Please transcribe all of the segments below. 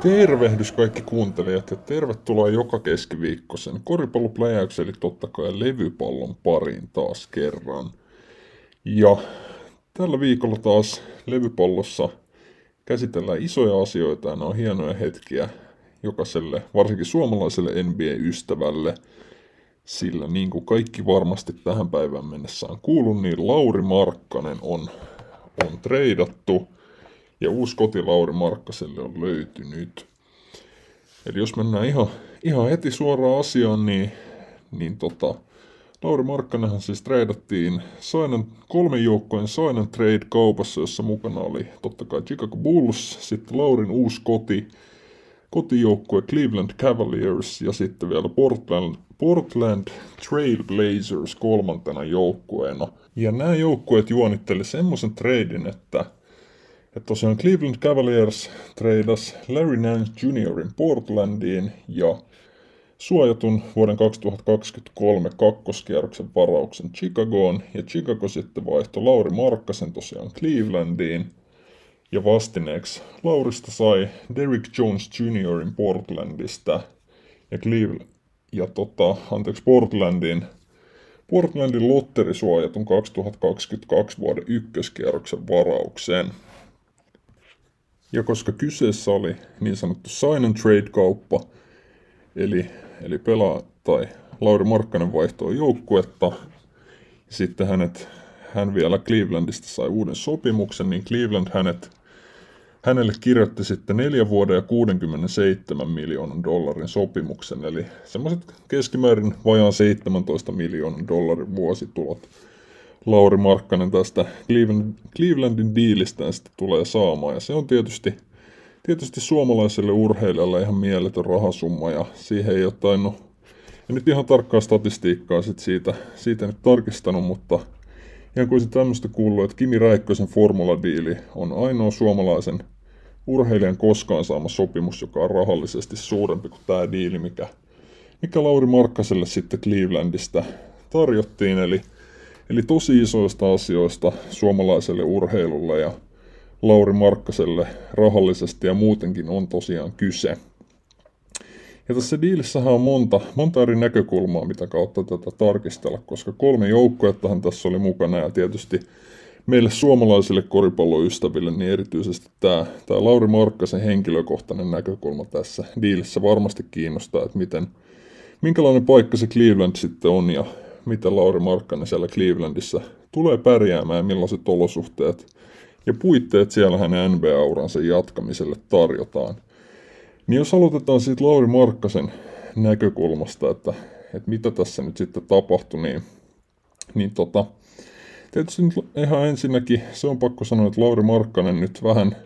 Tervehdys kaikki kuuntelijat ja tervetuloa joka keskiviikkoisen koripallopläjäyksen eli totta kai levypallon pariin taas kerran. Ja tällä viikolla taas levypallossa käsitellään isoja asioita ja ne on hienoja hetkiä jokaiselle, varsinkin suomalaiselle NBA-ystävälle. Sillä niin kuin kaikki varmasti tähän päivään mennessä on kuullut, niin Lauri Markkanen on, on treidattu ja uusi koti Lauri Markkaselle on löytynyt. Eli jos mennään ihan, ihan heti suoraan asiaan, niin, niin tota, Lauri Markkanenhan siis treidattiin Sainan, kolmen joukkojen Sainan trade-kaupassa, jossa mukana oli totta kai Chicago Bulls, sitten Laurin uusi koti, kotijoukkue Cleveland Cavaliers ja sitten vielä Portland, Portland Trail Blazers kolmantena joukkueena. Ja nämä joukkueet juonitteli semmoisen treidin, että että tosiaan Cleveland Cavaliers treidas Larry Nance Juniorin Portlandiin ja suojatun vuoden 2023 kakkoskierroksen varauksen Chicagoon. Ja Chicago sitten vaihtoi Lauri Markkasen tosiaan Clevelandiin. Ja vastineeksi Laurista sai Derrick Jones Juniorin Portlandista. Ja Cleveland ja tota, anteeksi Portlandin Portlandin lotterisuojatun 2022 vuoden ykköskierroksen varaukseen. Ja koska kyseessä oli niin sanottu sign and trade-kauppa, eli, eli pelaa tai Lauri Markkanen vaihtoi joukkuetta, sitten hänet, hän vielä Clevelandista sai uuden sopimuksen, niin Cleveland hänet, hänelle kirjoitti sitten neljä vuoden ja 67 miljoonan dollarin sopimuksen, eli semmoiset keskimäärin vajaan 17 miljoonan dollarin vuositulot Lauri Markkanen tästä Cleveland, Clevelandin diilistä sitten tulee saamaan. Ja se on tietysti, tietysti suomalaiselle urheilijalle ihan mieletön rahasumma ja siihen ei ole tainnut, ja nyt ihan tarkkaa statistiikkaa sit siitä, siitä nyt tarkistanut, mutta ihan kuin se tämmöistä kuuluu, että Kimi Räikkösen formuladiili on ainoa suomalaisen urheilijan koskaan saama sopimus, joka on rahallisesti suurempi kuin tämä diili, mikä, mikä Lauri Markkaselle sitten Clevelandista tarjottiin, eli – Eli tosi isoista asioista suomalaiselle urheilulle ja Lauri Markkaselle rahallisesti ja muutenkin on tosiaan kyse. Ja tässä diilissähän on monta, monta eri näkökulmaa, mitä kautta tätä tarkistella, koska kolme joukkuettahan tässä oli mukana ja tietysti meille suomalaisille koripalloystäville, niin erityisesti tämä, tämä Lauri Markkasen henkilökohtainen näkökulma tässä diilissä varmasti kiinnostaa, että miten, minkälainen paikka se Cleveland sitten on ja miten Lauri Markkanen siellä Clevelandissa tulee pärjäämään millaiset olosuhteet ja puitteet siellä hänen NBA-uransa jatkamiselle tarjotaan. Niin jos aloitetaan siitä Lauri Markkasen näkökulmasta, että, että mitä tässä nyt sitten tapahtui, niin, niin tota, tietysti nyt ihan ensinnäkin se on pakko sanoa, että Lauri Markkanen nyt vähän,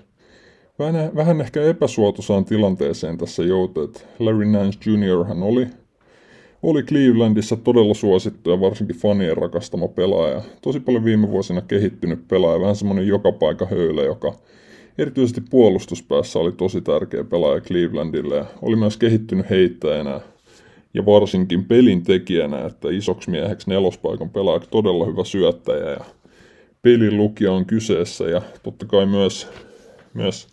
vähän, vähän ehkä epäsuotuisaan tilanteeseen tässä joutui, että Larry Nance Jr. hän oli oli Clevelandissa todella suosittu ja varsinkin fanien rakastama pelaaja. Tosi paljon viime vuosina kehittynyt pelaaja, vähän semmoinen joka paikka höylä, joka erityisesti puolustuspäässä oli tosi tärkeä pelaaja Clevelandille ja oli myös kehittynyt heittäjänä ja varsinkin pelin tekijänä, että isoksi mieheksi nelospaikan pelaajaksi todella hyvä syöttäjä ja pelin lukija on kyseessä ja totta kai myös, myös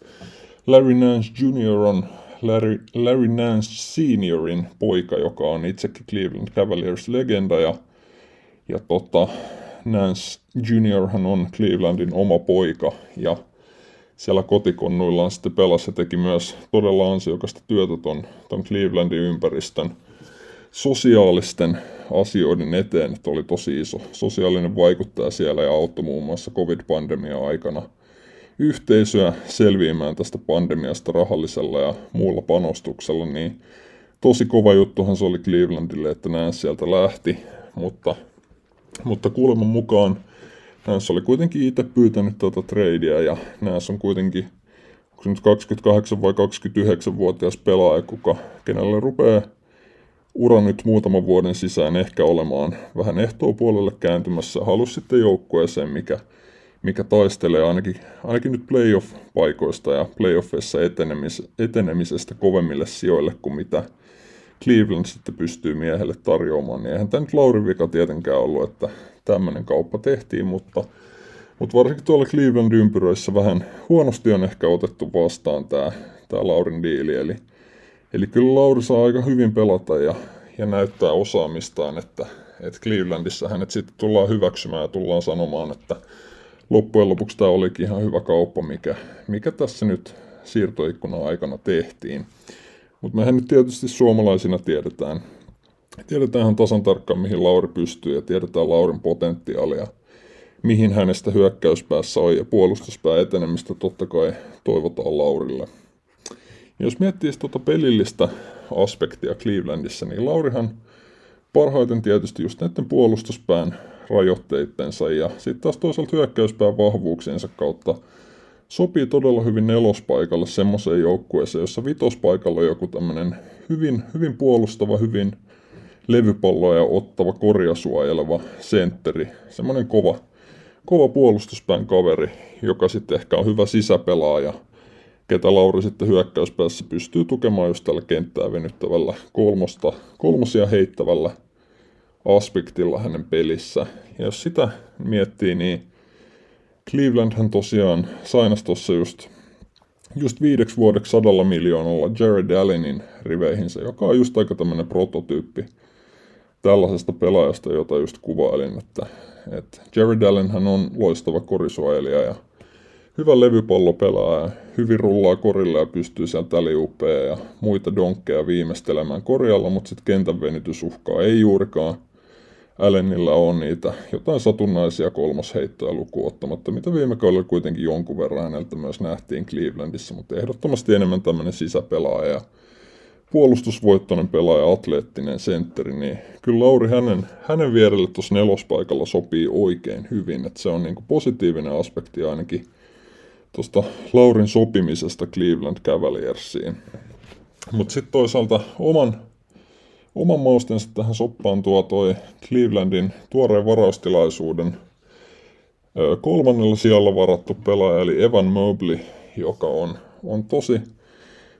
Larry Nance Jr. on Larry, Larry Nance Seniorin poika, joka on itsekin Cleveland Cavaliers-legenda ja, ja tota, Nance Junior hän on Clevelandin oma poika ja siellä kotikonnuillaan sitten pelasi ja teki myös todella ansiokasta työtä ton, ton Clevelandin ympäristön sosiaalisten asioiden eteen, että oli tosi iso sosiaalinen vaikuttaja siellä ja auttoi muun muassa covid-pandemia aikana – yhteisöä selviämään tästä pandemiasta rahallisella ja muulla panostuksella, niin tosi kova juttuhan se oli Clevelandille, että näin sieltä lähti, mutta, mutta kuuleman mukaan Nance oli kuitenkin itse pyytänyt tuota tradea ja Nance on kuitenkin, onko se nyt 28 vai 29-vuotias pelaaja, kuka, kenelle rupeaa ura nyt muutaman vuoden sisään ehkä olemaan vähän ehtoa puolelle kääntymässä. Halusi sitten joukkueeseen, mikä mikä taistelee ainakin, ainakin nyt playoff-paikoista ja playoffissa etenemis, etenemisestä kovemmille sijoille kuin mitä Cleveland sitten pystyy miehelle tarjoamaan. Niin eihän tämä nyt Laurin vika tietenkään ollut, että tämmöinen kauppa tehtiin, mutta, mutta varsinkin tuolla Cleveland-ympyröissä vähän huonosti on ehkä otettu vastaan tämä, tämä Laurin diili. Eli, eli kyllä Lauri saa aika hyvin pelata ja, ja näyttää osaamistaan, että, että Clevelandissa hänet sitten tullaan hyväksymään ja tullaan sanomaan, että loppujen lopuksi tämä olikin ihan hyvä kauppa, mikä, mikä tässä nyt siirtoikkunan aikana tehtiin. Mutta mehän nyt tietysti suomalaisina tiedetään, tiedetään tasan tarkkaan, mihin Lauri pystyy ja tiedetään Laurin potentiaalia, mihin hänestä hyökkäyspäässä on ja puolustuspää etenemistä totta kai toivotaan Laurille. Jos miettii tuota pelillistä aspektia Clevelandissa, niin Laurihan parhaiten tietysti just näiden puolustuspään rajoitteittensa ja sitten taas toisaalta hyökkäyspään vahvuuksiensa kautta sopii todella hyvin nelospaikalle semmoiseen joukkueeseen, jossa vitospaikalla on joku tämmöinen hyvin, hyvin puolustava, hyvin levypalloja ottava, korjasuojeleva sentteri. Semmoinen kova, kova puolustuspään kaveri, joka sitten ehkä on hyvä sisäpelaaja, ketä Lauri sitten hyökkäyspäässä pystyy tukemaan just tällä kenttää venyttävällä kolmosta, kolmosia heittävällä aspektilla hänen pelissä. Ja jos sitä miettii, niin Clevelandhan tosiaan sainas tuossa just, just viideksi vuodeksi sadalla miljoonalla Jared Allenin riveihinsä, joka on just aika tämmöinen prototyyppi tällaisesta pelaajasta, jota just kuvailin, että, että Jared Allenhan on loistava korisuojelija ja hyvä levypallopelaaja, hyvin rullaa korille ja pystyy sieltä liupeja ja muita donkkeja viimeistelemään korjalla, mutta sitten kentän venytysuhkaa ei juurikaan. Allenilla on niitä jotain satunnaisia kolmosheittoja lukuun ottamatta, mitä viime kaudella kuitenkin jonkun verran häneltä myös nähtiin Clevelandissa, mutta ehdottomasti enemmän tämmöinen sisäpelaaja puolustusvoittoinen pelaaja, atleettinen sentteri, niin kyllä Lauri hänen, hänen vierelle tuossa nelospaikalla sopii oikein hyvin, että se on niin positiivinen aspekti ainakin tuosta Laurin sopimisesta Cleveland Cavaliersiin. Mutta sitten toisaalta oman Oman maustensa tähän soppaan tuo toi Clevelandin tuoreen varaustilaisuuden kolmannella sijalla varattu pelaaja, eli Evan Mobley, joka on, on tosi,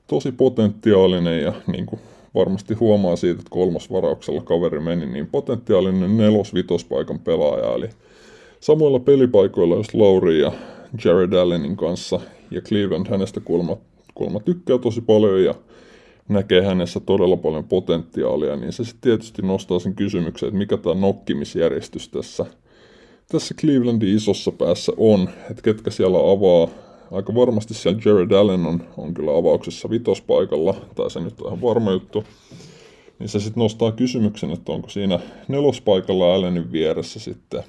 tosi potentiaalinen ja niin kuin varmasti huomaa siitä, että kolmosvarauksella kaveri meni, niin potentiaalinen nelos-vitospaikan pelaaja, eli samoilla pelipaikoilla just Lauri ja Jared Allenin kanssa, ja Cleveland hänestä kuulemma, kuulemma tykkää tosi paljon, ja näkee hänessä todella paljon potentiaalia, niin se sitten tietysti nostaa sen kysymyksen, että mikä tämä nokkimisjärjestys tässä, tässä Clevelandin isossa päässä on, että ketkä siellä avaa. Aika varmasti siellä Jared Allen on, on kyllä avauksessa vitospaikalla, tai se nyt on ihan varma juttu. Niin se sitten nostaa kysymyksen, että onko siinä nelospaikalla Allenin vieressä sitten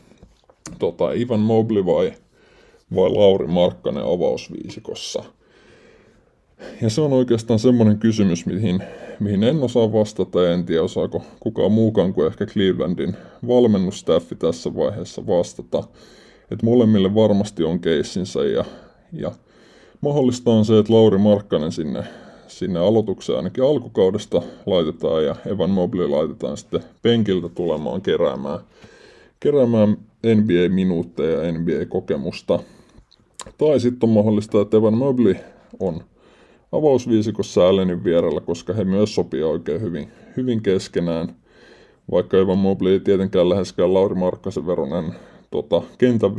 tota, Ivan Mobley vai, vai Lauri Markkanen avausviisikossa – ja se on oikeastaan semmoinen kysymys, mihin, mihin en osaa vastata ja en tiedä osaako kukaan muukaan kuin ehkä Clevelandin valmennustaffi tässä vaiheessa vastata. Että molemmille varmasti on keissinsä ja, ja mahdollista on se, että Lauri Markkanen sinne, sinne aloitukseen ainakin alkukaudesta laitetaan ja Evan Mobley laitetaan sitten penkiltä tulemaan keräämään, keräämään NBA-minuutteja ja NBA-kokemusta. Tai sitten on mahdollista, että Evan Mobley on avausviisikossa Allenin vierellä, koska he myös sopii oikein hyvin, hyvin keskenään. Vaikka Evan Mobley ei tietenkään läheskään Lauri Markkasen veronen tota, kentän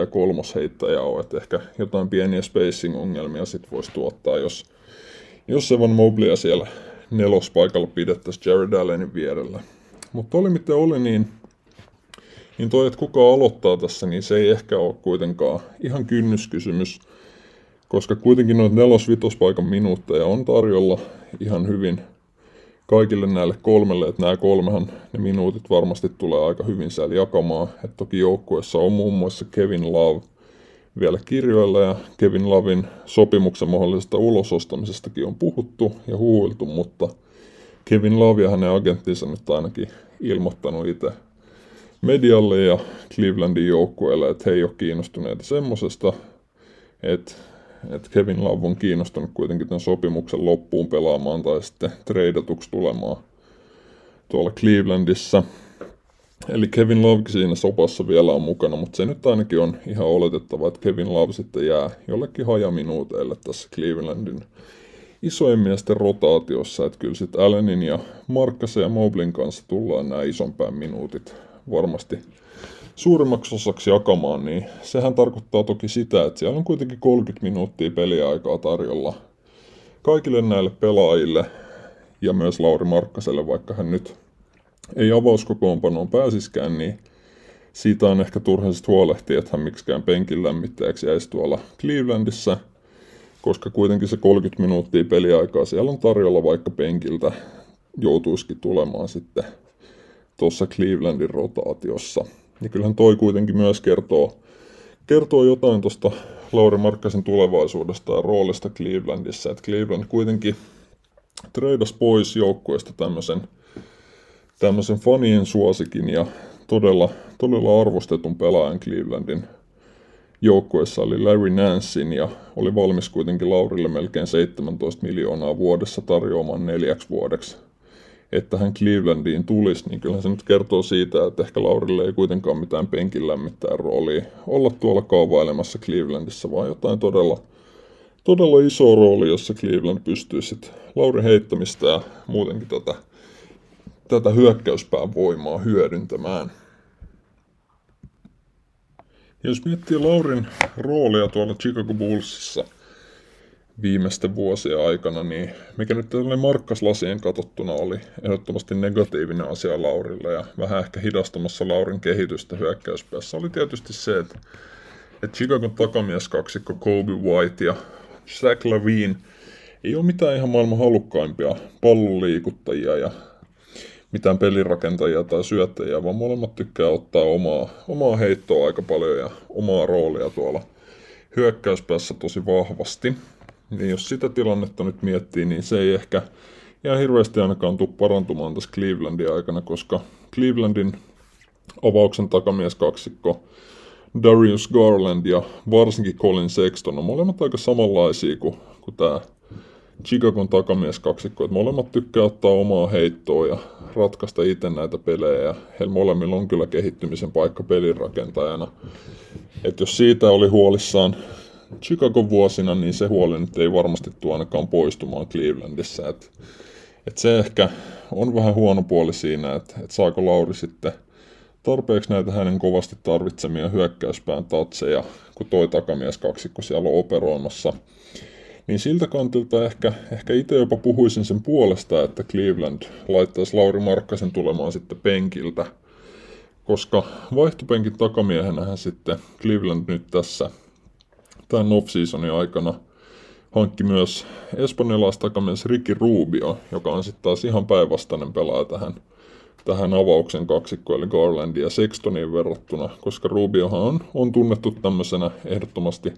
ja kolmosheittäjä ole, että ehkä jotain pieniä spacing-ongelmia sit voisi tuottaa, jos, jos Evan Mobleyä siellä nelospaikalla pidettäisiin Jared Allenin vierellä. Mutta oli miten oli, niin, niin toi, että kuka aloittaa tässä, niin se ei ehkä ole kuitenkaan ihan kynnyskysymys – koska kuitenkin noita nelos-vitospaikan minuutteja on tarjolla ihan hyvin kaikille näille kolmelle, että nämä kolmehan ne minuutit varmasti tulee aika hyvin siellä jakamaan. Et toki joukkueessa on muun muassa Kevin Love vielä kirjoilla ja Kevin Lavin sopimuksen mahdollisesta ulosostamisestakin on puhuttu ja huuiltu, mutta Kevin Love ja hänen agenttinsa nyt ainakin ilmoittanut itse medialle ja Clevelandin joukkueelle, että he ei ole kiinnostuneita semmosesta, että että Kevin Love on kiinnostunut kuitenkin tämän sopimuksen loppuun pelaamaan tai sitten treidatuksi tulemaan tuolla Clevelandissa. Eli Kevin Love siinä sopassa vielä on mukana, mutta se nyt ainakin on ihan oletettava, että Kevin Love sitten jää jollekin hajaminuuteille tässä Clevelandin isojen miesten rotaatiossa, että kyllä sitten Allenin ja Markkasen ja Moblin kanssa tullaan nämä isompään minuutit varmasti suurimmaksi osaksi jakamaan, niin sehän tarkoittaa toki sitä, että siellä on kuitenkin 30 minuuttia peliaikaa tarjolla kaikille näille pelaajille ja myös Lauri Markkaselle, vaikka hän nyt ei avauskokoonpanoon pääsiskään, niin siitä on ehkä turha huolehtia, että hän miksikään penkin lämmittäjäksi jäisi tuolla Clevelandissa, koska kuitenkin se 30 minuuttia peliaikaa siellä on tarjolla, vaikka penkiltä joutuisikin tulemaan sitten tuossa Clevelandin rotaatiossa. Ja kyllähän toi kuitenkin myös kertoo, kertoo jotain tuosta Lauri Markkasen tulevaisuudesta ja roolista Clevelandissa. Että Cleveland kuitenkin treidas pois joukkueesta tämmöisen, tämmöisen fanien suosikin ja todella, todella arvostetun pelaajan Clevelandin joukkueessa oli Larry Nansin ja oli valmis kuitenkin Laurille melkein 17 miljoonaa vuodessa tarjoamaan neljäksi vuodeksi että hän Clevelandiin tulisi, niin kyllähän se nyt kertoo siitä, että ehkä Laurille ei kuitenkaan mitään penkin lämmittää roolia olla tuolla kaavailemassa Clevelandissa, vaan jotain todella, todella iso rooli, jossa Cleveland pystyy sitten Laurin heittämistä ja muutenkin tätä, tätä hyökkäyspään voimaa hyödyntämään. Jos miettii Laurin roolia tuolla Chicago Bullsissa – viimeisten vuosien aikana, niin mikä nyt tällainen markkaslasien katsottuna oli ehdottomasti negatiivinen asia Laurille ja vähän ehkä hidastamassa Laurin kehitystä hyökkäyspäässä oli tietysti se, että, että Chicagon takamies kaksikko Kobe White ja Zach Lavine ei ole mitään ihan maailman halukkaimpia pallonliikuttajia ja mitään pelirakentajia tai syöttäjiä, vaan molemmat tykkää ottaa omaa, omaa heittoa aika paljon ja omaa roolia tuolla hyökkäyspäässä tosi vahvasti. Niin jos sitä tilannetta nyt miettii, niin se ei ehkä ihan hirveästi ainakaan tule parantumaan tässä Clevelandin aikana, koska Clevelandin avauksen takamies kaksikko Darius Garland ja varsinkin Colin Sexton on molemmat aika samanlaisia kuin, kuin tämä Chicagon takamies kaksikko, että molemmat tykkää ottaa omaa heittoa ja ratkaista itse näitä pelejä ja heillä molemmilla on kyllä kehittymisen paikka pelirakentajana. Että jos siitä oli huolissaan Chicago vuosina, niin se huoli nyt ei varmasti tule ainakaan poistumaan Clevelandissa. Et, et se ehkä on vähän huono puoli siinä, että et saako Lauri sitten tarpeeksi näitä hänen kovasti tarvitsemia hyökkäyspään tatseja, kun toi takamies kaksikko siellä on operoimassa. Niin siltä kantilta ehkä, ehkä itse jopa puhuisin sen puolesta, että Cleveland laittaisi Lauri Markkasen tulemaan sitten penkiltä, koska vaihtopenkin takamiehenähän sitten Cleveland nyt tässä tämän off-seasonin aikana hankki myös espanjalaistakamies Ricky Rubio, joka on sitten taas ihan päinvastainen pelaaja tähän, tähän avauksen kaksikko, eli Garlandia ja Sextoniin verrattuna, koska Rubiohan on, on tunnettu tämmöisenä ehdottomasti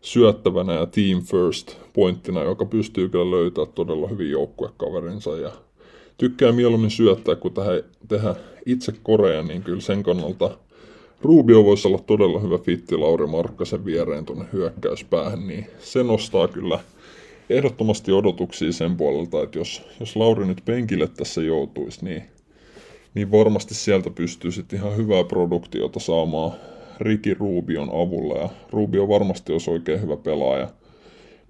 syöttävänä ja team first pointtina, joka pystyy kyllä löytämään todella hyvin joukkuekaverinsa ja tykkää mieluummin syöttää kuin tehdä, tehdä itse korea, niin kyllä sen kannalta – Rubio voisi olla todella hyvä fitti Lauri Markkasen viereen tuonne hyökkäyspäähän, niin se nostaa kyllä ehdottomasti odotuksia sen puolelta, että jos, jos Lauri nyt penkille tässä joutuisi, niin, niin varmasti sieltä pystyy sitten ihan hyvää produktiota saamaan Riki Rubion avulla, ja Rubio varmasti olisi oikein hyvä pelaaja.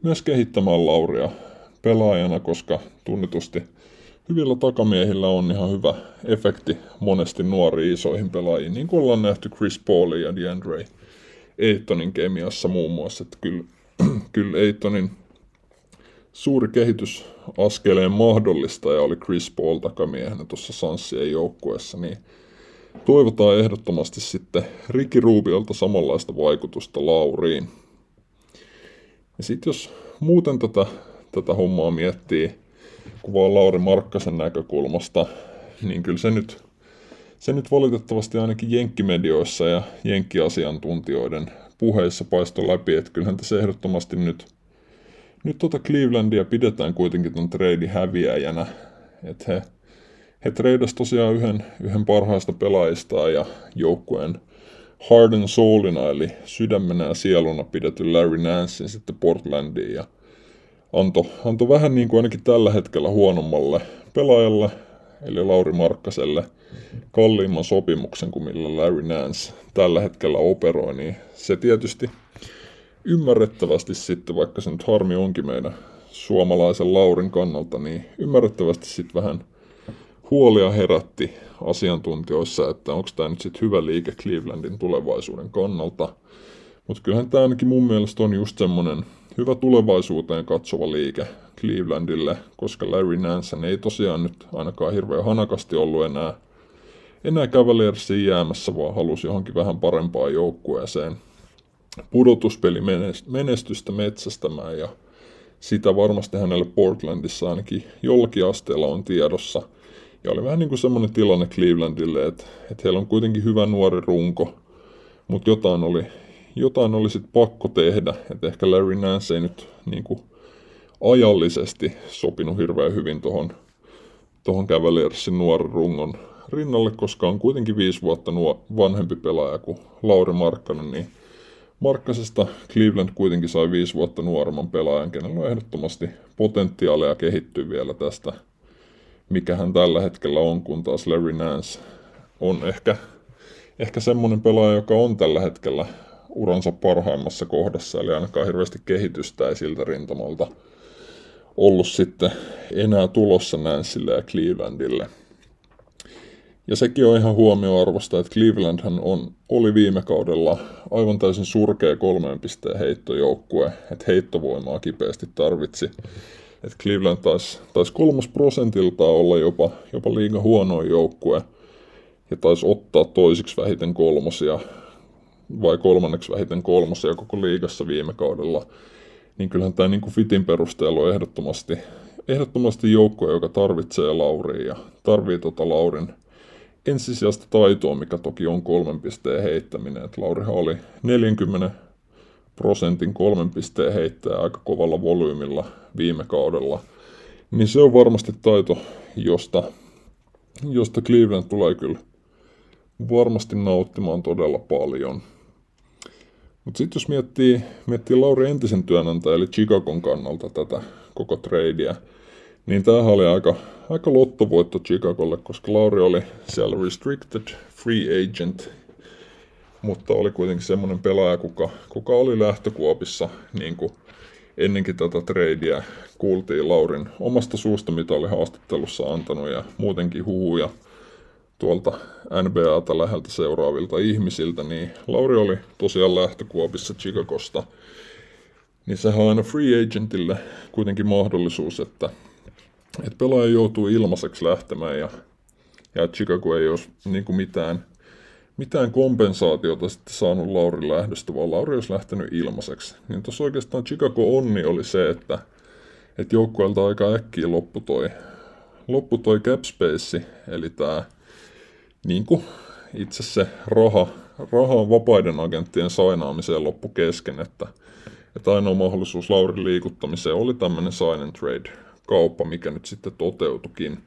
Myös kehittämään Lauria pelaajana, koska tunnetusti – hyvillä takamiehillä on ihan hyvä efekti monesti nuoriin isoihin pelaajiin, niin kuin ollaan nähty Chris Paulin ja DeAndre Aytonin kemiassa muun muassa. Että kyllä, kyllä Aytonin suuri kehitysaskeleen mahdollistaja oli Chris Paul takamiehenä tuossa Sanssien joukkueessa, niin toivotaan ehdottomasti sitten Ricky Rubiolta samanlaista vaikutusta Lauriin. Ja sitten jos muuten tätä, tätä hommaa miettii, kuvaa Lauri Markkasen näkökulmasta, niin kyllä se nyt, se nyt valitettavasti ainakin jenkkimedioissa ja jenkkiasiantuntijoiden puheissa paistoi läpi, että kyllähän tässä ehdottomasti nyt, nyt tota Clevelandia pidetään kuitenkin ton treidin häviäjänä, että he, he treidas tosiaan yhden, yhden parhaista pelaajista ja joukkueen Harden Soulina, eli sydämenä ja sieluna pidetty Larry Nancein sitten Portlandiin, ja antoi anto vähän niin kuin ainakin tällä hetkellä huonommalle pelaajalle, eli Lauri Markkaselle, kalliimman sopimuksen kuin millä Larry Nance tällä hetkellä operoi, niin se tietysti ymmärrettävästi sitten, vaikka se nyt harmi onkin meidän suomalaisen Laurin kannalta, niin ymmärrettävästi sitten vähän huolia herätti asiantuntijoissa, että onko tämä nyt sitten hyvä liike Clevelandin tulevaisuuden kannalta. Mutta kyllähän tämä ainakin mun mielestä on just semmoinen hyvä tulevaisuuteen katsova liike Clevelandille, koska Larry Nance ei tosiaan nyt ainakaan hirveän hanakasti ollut enää, enää Cavaliersiin jäämässä, vaan halusi johonkin vähän parempaan joukkueeseen pudotuspeli menestystä metsästämään ja sitä varmasti hänelle Portlandissa ainakin jollakin asteella on tiedossa. Ja oli vähän niin kuin semmoinen tilanne Clevelandille, että, että heillä on kuitenkin hyvä nuori runko, mutta jotain oli, jotain oli sitten pakko tehdä. Että ehkä Larry Nance ei nyt niin kuin ajallisesti sopinut hirveän hyvin tuohon tohon Cavaliersin nuoren rungon rinnalle, koska on kuitenkin viisi vuotta nuo vanhempi pelaaja kuin Lauri Markkanen, niin Markkasesta Cleveland kuitenkin sai viisi vuotta nuoremman pelaajan, kenellä on ehdottomasti potentiaalia kehittyä vielä tästä, mikä hän tällä hetkellä on, kun taas Larry Nance on ehkä, ehkä semmoinen pelaaja, joka on tällä hetkellä uransa parhaimmassa kohdassa, eli ainakaan hirveästi kehitystä ei siltä rintamalta ollut sitten enää tulossa Nancelle ja Clevelandille. Ja sekin on ihan huomioarvosta, että Clevelandhan on, oli viime kaudella aivan täysin surkea kolmeen pisteen heittojoukkue, että heittovoimaa kipeästi tarvitsi. Että Cleveland taisi, taisi kolmos prosentilta olla jopa, jopa liiga huonoin joukkue ja taisi ottaa toisiksi vähiten kolmosia vai kolmanneksi vähiten kolmosia koko liigassa viime kaudella. Niin kyllähän tämä niin kuin fitin perusteella on ehdottomasti, ehdottomasti joukkue, joka tarvitsee Lauria ja tarvii tota Laurin ensisijaista taitoa, mikä toki on kolmen pisteen heittäminen. Et Laurihan oli 40 prosentin kolmen pisteen heittäjä aika kovalla volyymilla viime kaudella. Niin se on varmasti taito, josta, josta Cleveland tulee kyllä varmasti nauttimaan todella paljon. Mutta sitten jos miettii, miettii Lauri entisen työnantajan eli Chicagon kannalta tätä koko tradea, niin tämähän oli aika, aika lottovoitto Chicagolle, koska Lauri oli siellä restricted free agent, mutta oli kuitenkin semmoinen pelaaja, kuka, kuka oli lähtökuopissa niin kuin ennenkin tätä tradea kuultiin Laurin omasta suusta, mitä oli haastattelussa antanut ja muutenkin huhuja tuolta NBAta läheltä seuraavilta ihmisiltä, niin Lauri oli tosiaan lähtökuopissa Chicagosta. Niin sehän on aina free agentille kuitenkin mahdollisuus, että että pelaaja joutuu ilmaiseksi lähtemään ja, ja Chicago ei olisi niin kuin mitään, mitään kompensaatiota sitten saanut Laurin lähdöstä, vaan Lauri olisi lähtenyt ilmaiseksi. Niin tuossa oikeastaan Chicago onni oli se, että, että joukkueelta aika äkkiä loppu toi, loppu toi cap space, eli tämä niin kuin itse se raha, raha vapaiden agenttien sainaamiseen loppu kesken, että, että ainoa mahdollisuus Laurin liikuttamiseen oli tämmöinen sign and trade kauppa, mikä nyt sitten toteutukin.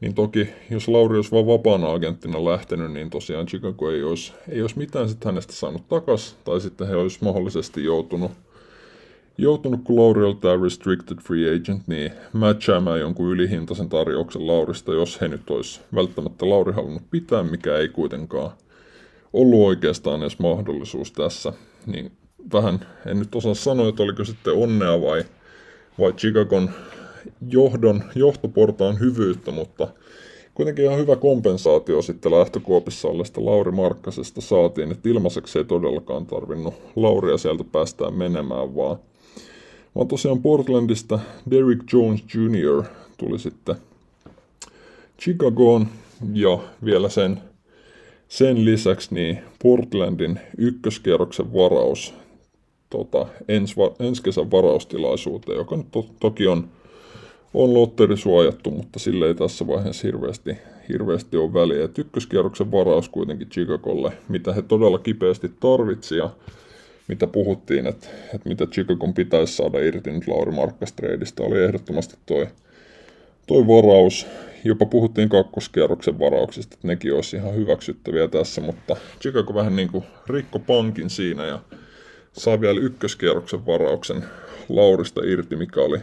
Niin toki, jos Lauri olisi vaan vapaana agenttina lähtenyt, niin tosiaan Chicago ei olisi, ei olisi mitään sitten hänestä saanut takas, tai sitten he olisi mahdollisesti joutunut, joutunut kun Lauri oli tämä restricted free agent, niin matchaamaan jonkun ylihintaisen tarjouksen Laurista, jos he nyt olisi välttämättä Lauri halunnut pitää, mikä ei kuitenkaan ollut oikeastaan edes mahdollisuus tässä. Niin vähän, en nyt osaa sanoa, että oliko sitten onnea vai, vai Chicagon johdon, johtoportaan hyvyyttä, mutta kuitenkin ihan hyvä kompensaatio sitten lähtökuopissa olleesta Lauri Markkasesta saatiin, että ilmaiseksi ei todellakaan tarvinnut Lauria sieltä päästään menemään, vaan, vaan tosiaan Portlandista Derrick Jones Jr. tuli sitten Chicagoon ja vielä sen, sen lisäksi niin Portlandin ykköskierroksen varaus tota, ensi, ensi kesän varaustilaisuuteen, joka nyt to, toki on on lotteri suojattu, mutta sille ei tässä vaiheessa hirveästi, hirveästi ole väliä. Et ykköskierroksen varaus kuitenkin Chicagolle, mitä he todella kipeästi tarvitsi ja mitä puhuttiin, että, että mitä Chicagon pitäisi saada irti nyt Lauri Markkastreidistä, oli ehdottomasti toi, toi varaus. Jopa puhuttiin kakkoskierroksen varauksista, että nekin olisi ihan hyväksyttäviä tässä, mutta Chicago vähän niin kuin rikko pankin siinä ja saa vielä ykköskierroksen varauksen Laurista irti, mikä oli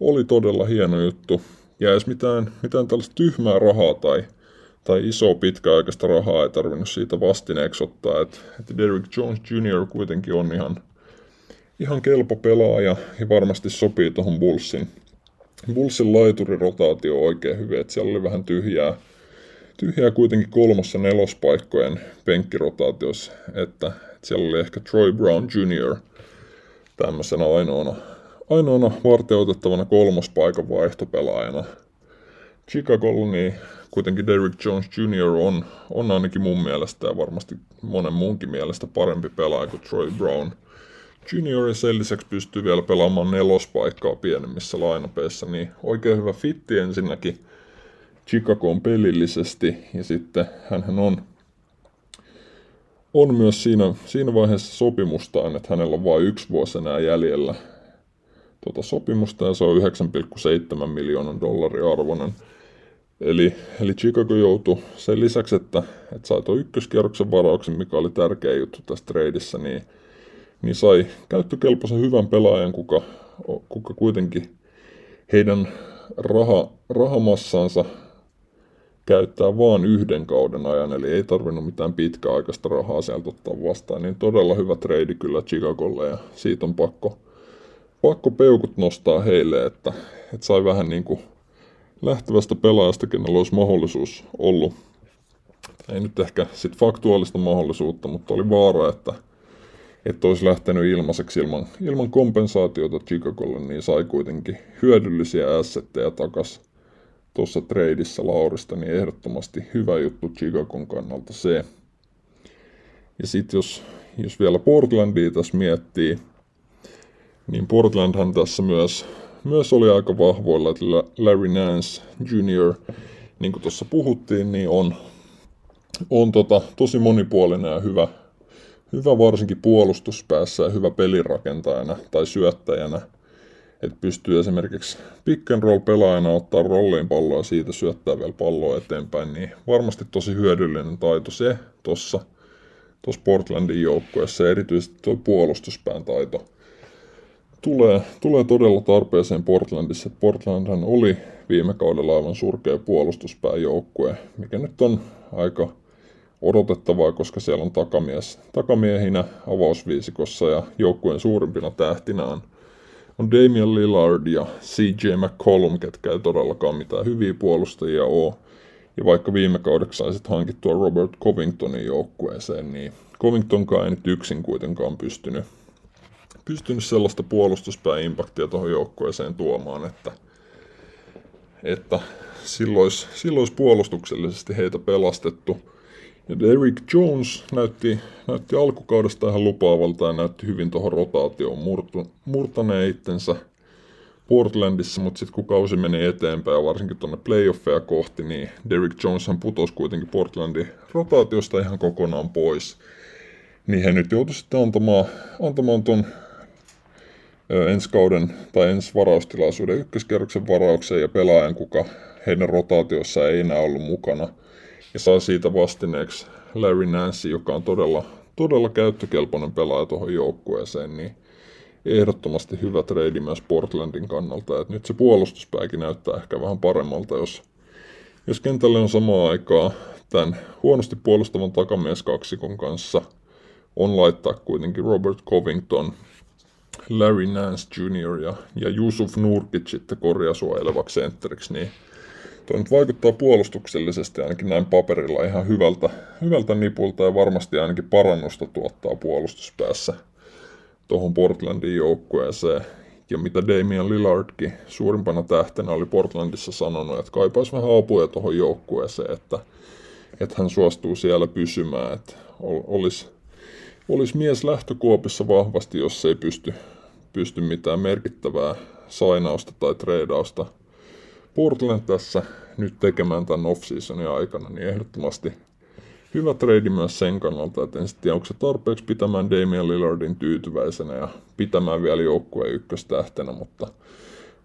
oli todella hieno juttu. Ja jos mitään, mitään tällaista tyhmää rahaa tai, tai isoa pitkäaikaista rahaa ei tarvinnut siitä vastineeksi ottaa, että, että Derrick Jones Jr. kuitenkin on ihan, ihan kelpo pelaaja ja varmasti sopii tuohon Bullsin, Bullsin laiturirotaatio oikein hyvin, että siellä oli vähän tyhjää, tyhjää kuitenkin kolmossa nelospaikkojen penkkirotaatiossa, että, että siellä oli ehkä Troy Brown Jr., tämmöisenä ainoana, ainoana varteutettavana kolmospaikan vaihtopelaajana. Chicago, niin kuitenkin Derrick Jones Jr. on, on ainakin mun mielestä ja varmasti monen muunkin mielestä parempi pelaaja kuin Troy Brown. Junior ja sen lisäksi pystyy vielä pelaamaan nelospaikkaa pienemmissä lainapeissa, niin oikein hyvä fitti ensinnäkin Chicagoon pelillisesti ja sitten hän on on myös siinä, siinä vaiheessa sopimustaan, että hänellä on vain yksi vuosi enää jäljellä tuota sopimusta ja se on 9,7 miljoonan dollarin arvoinen. Eli, eli Chicago joutui sen lisäksi, että, että sai tuon ykköskierroksen varauksen, mikä oli tärkeä juttu tässä treidissä, niin, niin sai käyttökelpoisen hyvän pelaajan, kuka, kuka kuitenkin heidän raha, rahamassansa käyttää vain yhden kauden ajan, eli ei tarvinnut mitään pitkäaikaista rahaa sieltä ottaa vastaan, niin todella hyvä trade kyllä Chicagolle ja siitä on pakko, pakko peukut nostaa heille, että, että sai vähän niin kuin lähtevästä pelaajasta, kenellä olisi mahdollisuus ollut. Ei nyt ehkä sit faktuaalista mahdollisuutta, mutta oli vaara, että, että olisi lähtenyt ilmaiseksi ilman, ilman kompensaatiota Chicagolle, niin sai kuitenkin hyödyllisiä assetteja takaisin tuossa treidissä Laurista, niin ehdottomasti hyvä juttu Chicagon kannalta se. Ja sitten jos, jos vielä Portlandia tässä miettii, niin Portlandhan tässä myös, myös oli aika vahvoilla, että Larry Nance Jr., niin kuin tuossa puhuttiin, niin on, on tota, tosi monipuolinen ja hyvä, hyvä varsinkin puolustuspäässä ja hyvä pelirakentajana tai syöttäjänä – että pystyy esimerkiksi pick and roll pelaajana ottaa rolliin palloa ja siitä syöttää vielä palloa eteenpäin, niin varmasti tosi hyödyllinen taito se tuossa tuossa Portlandin joukkueessa, erityisesti tuo puolustuspään taito tulee, tulee todella tarpeeseen Portlandissa. Portlandhan oli viime kaudella aivan surkea puolustuspään joukkue, mikä nyt on aika odotettavaa, koska siellä on takamies, takamiehinä avausviisikossa ja joukkueen suurimpina tähtinä on on Damian Lillard ja CJ McCollum, ketkä ei todellakaan mitään hyviä puolustajia ole. Ja vaikka viime kaudeksi saisit hankittua Robert Covingtonin joukkueeseen, niin Covingtonkaan ei nyt yksin kuitenkaan pystynyt, pystynyt sellaista puolustuspääimpaktia tuohon joukkueeseen tuomaan, että, että silloin olisi, silloin olisi puolustuksellisesti heitä pelastettu – ja Derrick Jones näytti, näytti alkukaudesta ihan lupaavalta ja näytti hyvin tuohon rotaatioon murtu, murtaneen itsensä Portlandissa, mutta sitten kun kausi meni eteenpäin varsinkin tuonne playoffeja kohti, niin Derrick Joneshan putosi kuitenkin Portlandin rotaatiosta ihan kokonaan pois. Niin he nyt joutuivat sitten antamaan, antamaan ton ensi kauden tai ensi varaustilaisuuden ykköskerroksen varauksen ja pelaajan, kuka heidän rotaatiossa ei enää ollut mukana – ja saa siitä vastineeksi Larry Nance, joka on todella, todella käyttökelpoinen pelaaja tuohon joukkueeseen, niin ehdottomasti hyvä trade myös Portlandin kannalta. Et nyt se puolustuspääkin näyttää ehkä vähän paremmalta, jos, jos kentälle on samaan aikaa tämän huonosti puolustavan takamies kaksikon kanssa on laittaa kuitenkin Robert Covington, Larry Nance Jr. ja, ja Yusuf Nurkic sitten korjasuojelevaksi sentteriksi, niin Tuo nyt vaikuttaa puolustuksellisesti ainakin näin paperilla ihan hyvältä, hyvältä nipulta ja varmasti ainakin parannusta tuottaa puolustuspäässä tuohon Portlandin joukkueeseen. Ja mitä Damian Lillardkin suurimpana tähtenä oli Portlandissa sanonut, että kaipaisi vähän apuja tuohon joukkueeseen, että, että hän suostuu siellä pysymään, että olisi, olisi mies lähtökuopissa vahvasti, jos ei pysty, pysty mitään merkittävää sainausta tai treidausta – Portland tässä nyt tekemään tämän off-seasonin aikana, niin ehdottomasti hyvä trade myös sen kannalta, että en tiedä, onko se tarpeeksi pitämään Damian Lillardin tyytyväisenä ja pitämään vielä joukkueen ykköstähtenä, mutta,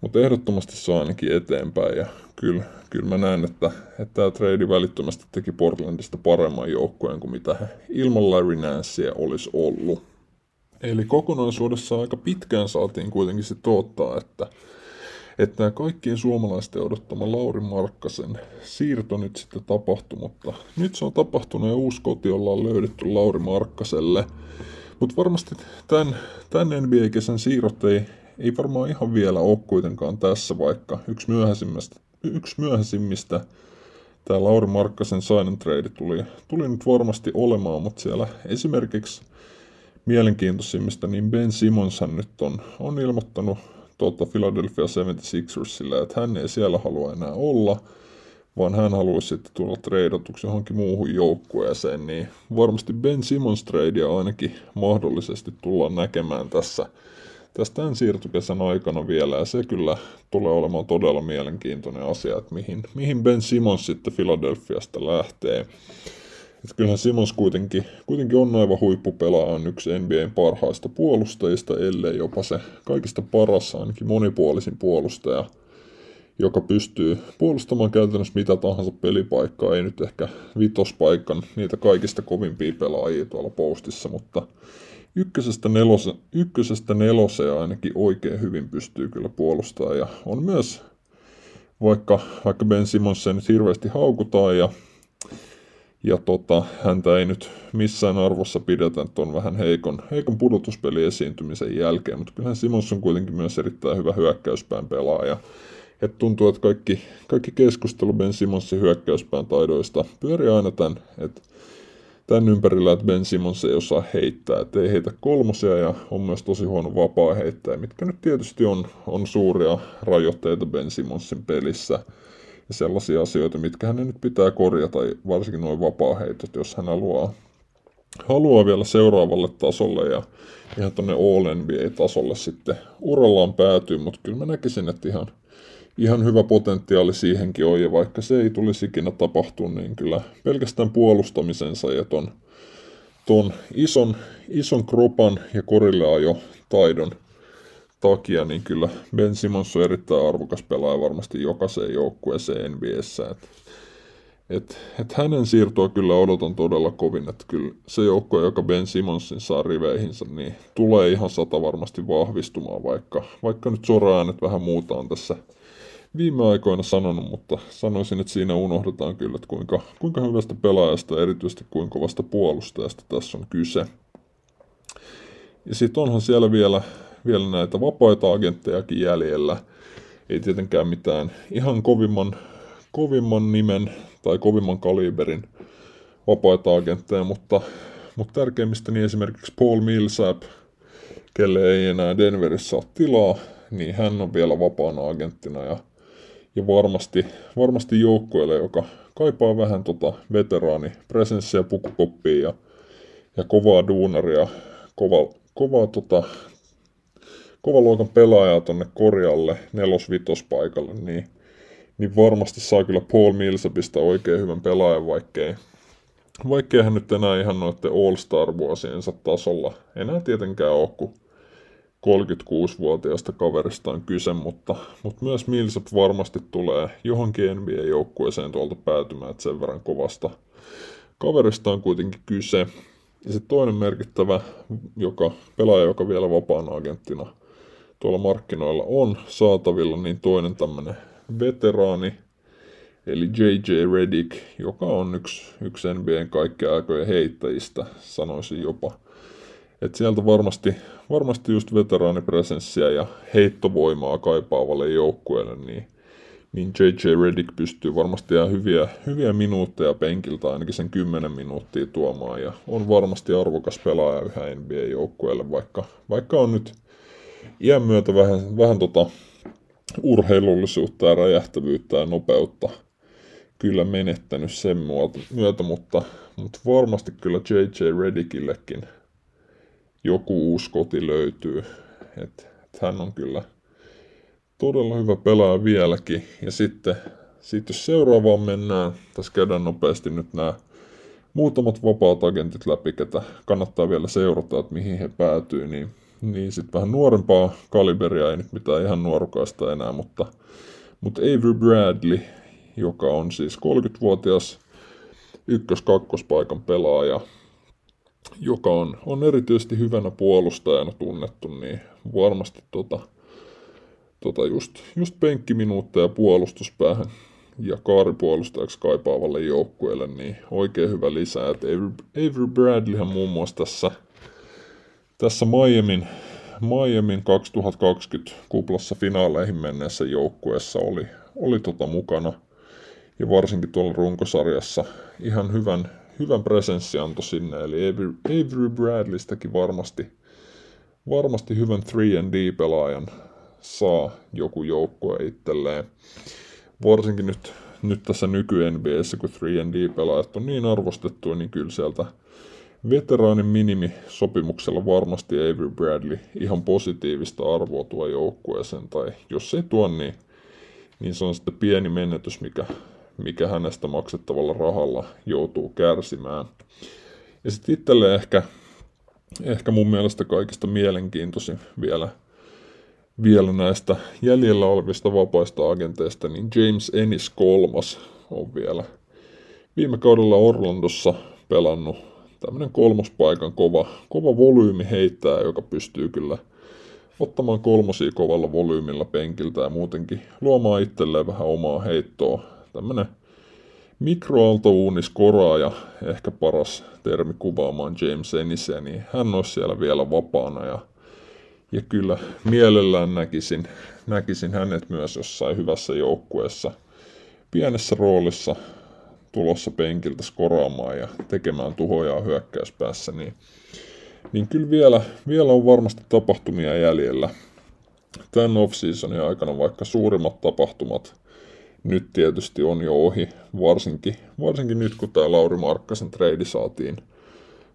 mutta ehdottomasti se on ainakin eteenpäin ja kyllä, kyllä mä näen, että, että tämä trade välittömästi teki Portlandista paremman joukkueen kuin mitä ilman Larry Nancea olisi ollut. Eli kokonaisuudessa aika pitkään saatiin kuitenkin se ottaa, että että tämä kaikkien suomalaisten odottama Lauri Markkasen siirto nyt sitten tapahtui, mutta nyt se on tapahtunut ja uusi koti ollaan löydetty Lauri Markkaselle. Mutta varmasti tämän, tämän NBA-kesän siirrot ei, ei varmaan ihan vielä ole kuitenkaan tässä, vaikka yksi myöhäisimmistä, yksi myöhäisimmistä. Tämä Lauri Markkasen sign trade tuli, tuli nyt varmasti olemaan, mutta siellä esimerkiksi mielenkiintoisimmista, niin Ben Simmonshan nyt on, on ilmoittanut tuota Philadelphia 76ersille, että hän ei siellä halua enää olla, vaan hän haluaisi sitten tulla treidatuksi johonkin muuhun joukkueeseen, niin varmasti Ben Simmons tradea ainakin mahdollisesti tullaan näkemään tässä, tässä tämän siirtokesän aikana vielä, ja se kyllä tulee olemaan todella mielenkiintoinen asia, että mihin, mihin Ben Simmons sitten Philadelphiasta lähtee. Että kyllähän Simons kuitenkin, kuitenkin on aivan huippupelaaja, on yksi NBAn parhaista puolustajista, ellei jopa se kaikista paras, ainakin monipuolisin puolustaja, joka pystyy puolustamaan käytännössä mitä tahansa pelipaikkaa, ei nyt ehkä vitospaikan, niitä kaikista kovimpia pelaajia tuolla postissa, mutta ykkösestä, nelose, ykkösestä neloseen ainakin oikein hyvin pystyy kyllä puolustamaan ja on myös, vaikka, vaikka Ben Simmons nyt hirveästi haukutaan ja ja tota, häntä ei nyt missään arvossa pidetä on vähän heikon, heikon pudotuspeli esiintymisen jälkeen, mutta kyllähän Simons on kuitenkin myös erittäin hyvä hyökkäyspään pelaaja. Et tuntuu, että kaikki, kaikki keskustelu Ben Simonsin hyökkäyspään taidoista pyörii aina tämän, että tämän ympärillä, että Ben Simmons ei osaa heittää, että ei heitä kolmosia ja on myös tosi huono vapaa heittää, mitkä nyt tietysti on, on suuria rajoitteita Ben Simmonsin pelissä. Ja sellaisia asioita, mitkä hänen nyt pitää korjata, varsinkin noin vapaa-heitot, jos hän haluaa, haluaa vielä seuraavalle tasolle ja ihan tuonne All NBA-tasolle sitten urallaan päätyy, mutta kyllä mä näkisin, että ihan, ihan hyvä potentiaali siihenkin on, ja vaikka se ei tulisi ikinä tapahtua, niin kyllä pelkästään puolustamisensa ja ton, ton ison, ison kropan ja korille ajo taidon takia, niin kyllä Ben Simmons on erittäin arvokas pelaaja varmasti jokaiseen joukkueeseen NBAssä. Et, et, et hänen siirtoa kyllä odotan todella kovin, että kyllä se joukko, joka Ben Simmonsin saa riveihinsä, niin tulee ihan sata varmasti vahvistumaan, vaikka, vaikka nyt sora-äänet vähän muuta on tässä viime aikoina sanonut, mutta sanoisin, että siinä unohdetaan kyllä, että kuinka, kuinka hyvästä pelaajasta, erityisesti kuinka kovasta puolustajasta tässä on kyse. Ja sitten onhan siellä vielä vielä näitä vapaita agenttejakin jäljellä. Ei tietenkään mitään ihan kovimman, kovimman nimen tai kovimman kaliberin vapaita agentteja, mutta, mutta tärkeimmistä niin esimerkiksi Paul Millsap, kelle ei enää Denverissä ole tilaa, niin hän on vielä vapaana agenttina ja, ja varmasti, varmasti joukkueelle, joka kaipaa vähän tota veteraanipresenssiä pukukoppiin ja, ja kovaa duunaria, kova, kovaa tota, kovaluokan pelaajaa tonne korjalle nelos-vitospaikalle, niin, niin varmasti saa kyllä Paul Millsapista oikein hyvän pelaajan, vaikkei, vaikkei hän nyt enää ihan noiden All-Star-vuosiensa tasolla enää tietenkään ole, kun 36-vuotiaasta kaverista on kyse, mutta, mutta myös Millsap varmasti tulee johonkin NBA-joukkueeseen tuolta päätymään, että sen verran kovasta kaverista on kuitenkin kyse. Ja sitten toinen merkittävä joka, pelaaja, joka vielä vapaana agenttina tuolla markkinoilla on saatavilla, niin toinen tämmöinen veteraani, eli J.J. Redick, joka on yksi, yksi NBAn kaikkea aikojen heittäjistä, sanoisin jopa. Et sieltä varmasti, varmasti just veteraanipresenssiä ja heittovoimaa kaipaavalle joukkueelle, niin, niin J.J. Redick pystyy varmasti ihan hyviä, hyviä minuutteja penkiltä, ainakin sen 10 minuuttia tuomaan, ja on varmasti arvokas pelaaja yhä NBA-joukkueelle, vaikka, vaikka on nyt iän myötä vähän, vähän tota urheilullisuutta ja räjähtävyyttä ja nopeutta kyllä menettänyt sen myötä, mutta, mutta varmasti kyllä J.J. Redickillekin joku uusi koti löytyy. Et, et hän on kyllä todella hyvä pelaaja vieläkin. Ja sitten, sitten jos seuraavaan mennään, tässä käydään nopeasti nyt nämä muutamat vapaat agentit läpi, ketä kannattaa vielä seurata, että mihin he päätyy, niin niin sitten vähän nuorempaa kaliberia, ei nyt mitään ihan nuorukaista enää, mutta, mutta Avery Bradley, joka on siis 30-vuotias ykkös-kakkospaikan pelaaja, joka on, on erityisesti hyvänä puolustajana tunnettu, niin varmasti tota, tota just, just penkkiminuutteja puolustuspäähän ja kaaripuolustajaksi kaipaavalle joukkueelle, niin oikein hyvä lisää. Että Avery, Avery muun muassa tässä – tässä Miamin, Miamin 2020 kuplassa finaaleihin menneessä joukkueessa oli, oli tota mukana ja varsinkin tuolla runkosarjassa ihan hyvän, hyvän presenssianto sinne, eli Avery, Avery Bradleystäkin varmasti, varmasti hyvän 3D-pelaajan saa joku joukkue itselleen. Varsinkin nyt, nyt tässä nyky NBAssä, kun 3D-pelaajat on niin arvostettu, niin kyllä sieltä veteraanin minimisopimuksella varmasti Avery Bradley ihan positiivista arvoa tuo joukkueeseen, tai jos ei tuo, niin, niin se on sitten pieni menetys, mikä, mikä hänestä maksettavalla rahalla joutuu kärsimään. Ja sitten itselleen ehkä, ehkä mun mielestä kaikista mielenkiintoisin vielä, vielä näistä jäljellä olevista vapaista agenteista, niin James Ennis kolmas on vielä viime kaudella Orlandossa pelannut tämmöinen kolmospaikan kova, kova volyymi heittää, joka pystyy kyllä ottamaan kolmosia kovalla volyymilla penkiltä ja muutenkin luomaan itselleen vähän omaa heittoa. Tämmöinen mikroaaltouunis koraaja, ehkä paras termi kuvaamaan James Ennisiä, niin hän olisi siellä vielä vapaana ja, ja kyllä mielellään näkisin, näkisin hänet myös jossain hyvässä joukkueessa pienessä roolissa tulossa penkiltä skoraamaan ja tekemään tuhojaa hyökkäyspäässä, niin, niin kyllä vielä, vielä on varmasti tapahtumia jäljellä. Tämän off-seasonin aikana vaikka suurimmat tapahtumat nyt tietysti on jo ohi, varsinkin, varsinkin nyt kun tämä Lauri Markkasen trade saatiin,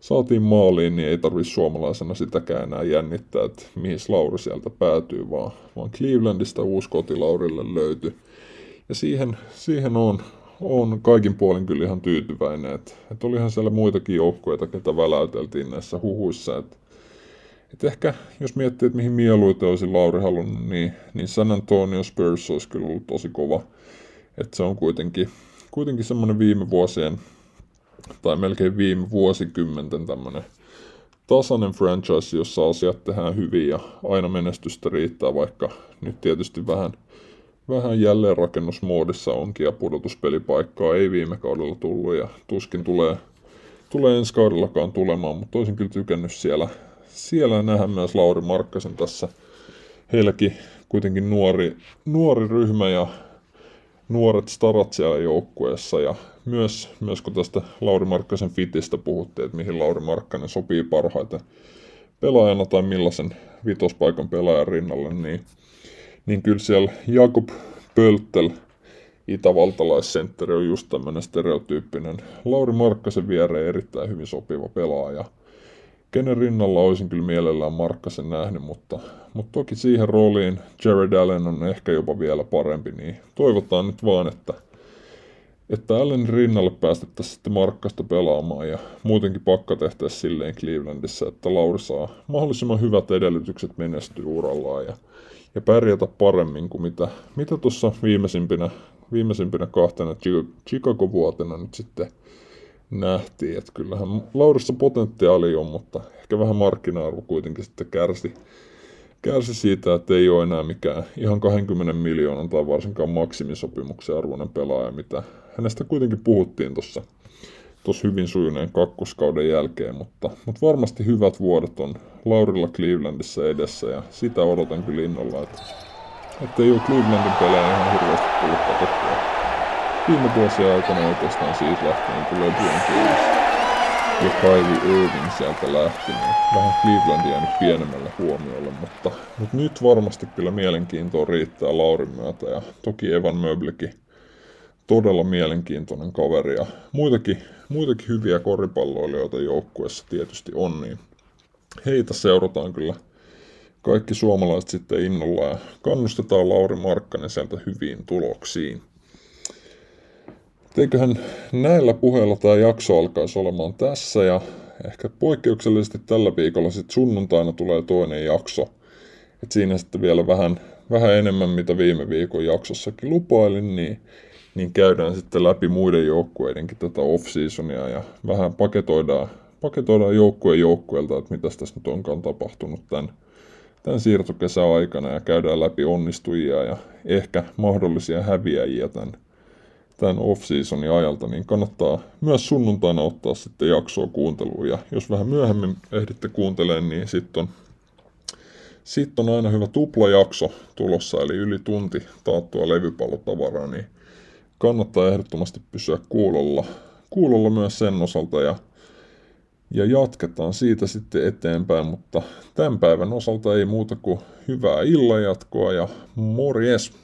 saatiin maaliin, niin ei tarvitse suomalaisena sitäkään enää jännittää, että mihin Lauri sieltä päätyy, vaan, vaan Clevelandista uusi koti Laurille löytyi. Ja siihen, siihen on, on kaikin puolin kyllä ihan tyytyväinen. Että, että olihan siellä muitakin joukkueita, ketä väläyteltiin näissä huhuissa. Että, että ehkä jos miettii, että mihin mieluiten olisi Lauri halunnut, niin, niin San Antonio Spurs olisi kyllä ollut tosi kova. Että se on kuitenkin, kuitenkin semmoinen viime vuosien, tai melkein viime vuosikymmenten tämmöinen tasainen franchise, jossa asiat tehdään hyvin ja aina menestystä riittää, vaikka nyt tietysti vähän – vähän jälleenrakennusmoodissa onkin ja pudotuspelipaikkaa ei viime kaudella tullut ja tuskin tulee, tulee ensi kaudellakaan tulemaan, mutta olisin kyllä tykännyt siellä, siellä nähdä myös Lauri Markkasen tässä. Heilläkin kuitenkin nuori, nuori ryhmä ja nuoret starat siellä joukkueessa ja myös, myös kun tästä Lauri Markkasen fitistä puhuttiin, että mihin Lauri Markkanen sopii parhaiten pelaajana tai millaisen vitospaikan pelaajan rinnalle, niin niin kyllä siellä Jakub Pölttel, itävaltalaissentteri, on just tämmöinen stereotyyppinen Lauri Markkasen viereen erittäin hyvin sopiva pelaaja. Kenen rinnalla olisin kyllä mielellään Markkasen nähnyt, mutta, mutta toki siihen rooliin Jared Allen on ehkä jopa vielä parempi, niin toivotaan nyt vaan, että, että Allen rinnalle päästettäisiin sitten Markkasta pelaamaan ja muutenkin pakka tehtäisiin silleen Clevelandissa, että Lauri saa mahdollisimman hyvät edellytykset menestyä urallaan ja ja pärjätä paremmin kuin mitä, mitä tuossa viimeisimpinä, viimeisimpinä kahtena Chicago-vuotena nyt sitten nähtiin. Että kyllähän Laurissa potentiaali on, mutta ehkä vähän markkina-arvo kuitenkin sitten kärsi, kärsi siitä, että ei ole enää mikään ihan 20 miljoonan tai varsinkaan maksimisopimuksen arvoinen pelaaja, mitä hänestä kuitenkin puhuttiin tuossa tuossa hyvin sujuneen kakkoskauden jälkeen, mutta, mutta varmasti hyvät vuodet on Laurilla Clevelandissa edessä ja sitä odotan kyllä innolla, että, että ei ole Clevelandin pelejä ihan hirveästi tullut katsottua. Viime vuosien aikana oikeastaan siitä lähtien tulee Dwayne ja Kylie Irving sieltä lähti, niin vähän Clevelandia jäänyt pienemmälle huomiolle, mutta, mutta nyt varmasti kyllä mielenkiintoa riittää Laurin myötä ja toki Evan Möblikin todella mielenkiintoinen kaveri ja muitakin, muitakin hyviä koripalloilijoita joukkueessa tietysti on, niin heitä seurataan kyllä kaikki suomalaiset sitten innolla ja kannustetaan Lauri Markkanen sieltä hyviin tuloksiin. Eiköhän näillä puheilla tämä jakso alkaisi olemaan tässä ja ehkä poikkeuksellisesti tällä viikolla sitten sunnuntaina tulee toinen jakso. Et siinä sitten vielä vähän, vähän enemmän mitä viime viikon jaksossakin lupailin, niin niin käydään sitten läpi muiden joukkueidenkin tätä off-seasonia ja vähän paketoidaan, paketoidaan joukkueen joukkueelta, että mitä tässä nyt onkaan tapahtunut tämän, tämän siirtokesän aikana ja käydään läpi onnistujia ja ehkä mahdollisia häviäjiä tämän, tämän off-seasonin ajalta, niin kannattaa myös sunnuntaina ottaa sitten jaksoa kuunteluun. Ja jos vähän myöhemmin ehditte kuuntelemaan, niin sitten on, sit on aina hyvä tuplajakso tulossa, eli yli tunti taattua levypallotavaraa, niin kannattaa ehdottomasti pysyä kuulolla, kuulolla myös sen osalta ja, ja jatketaan siitä sitten eteenpäin, mutta tämän päivän osalta ei muuta kuin hyvää illanjatkoa ja morjes!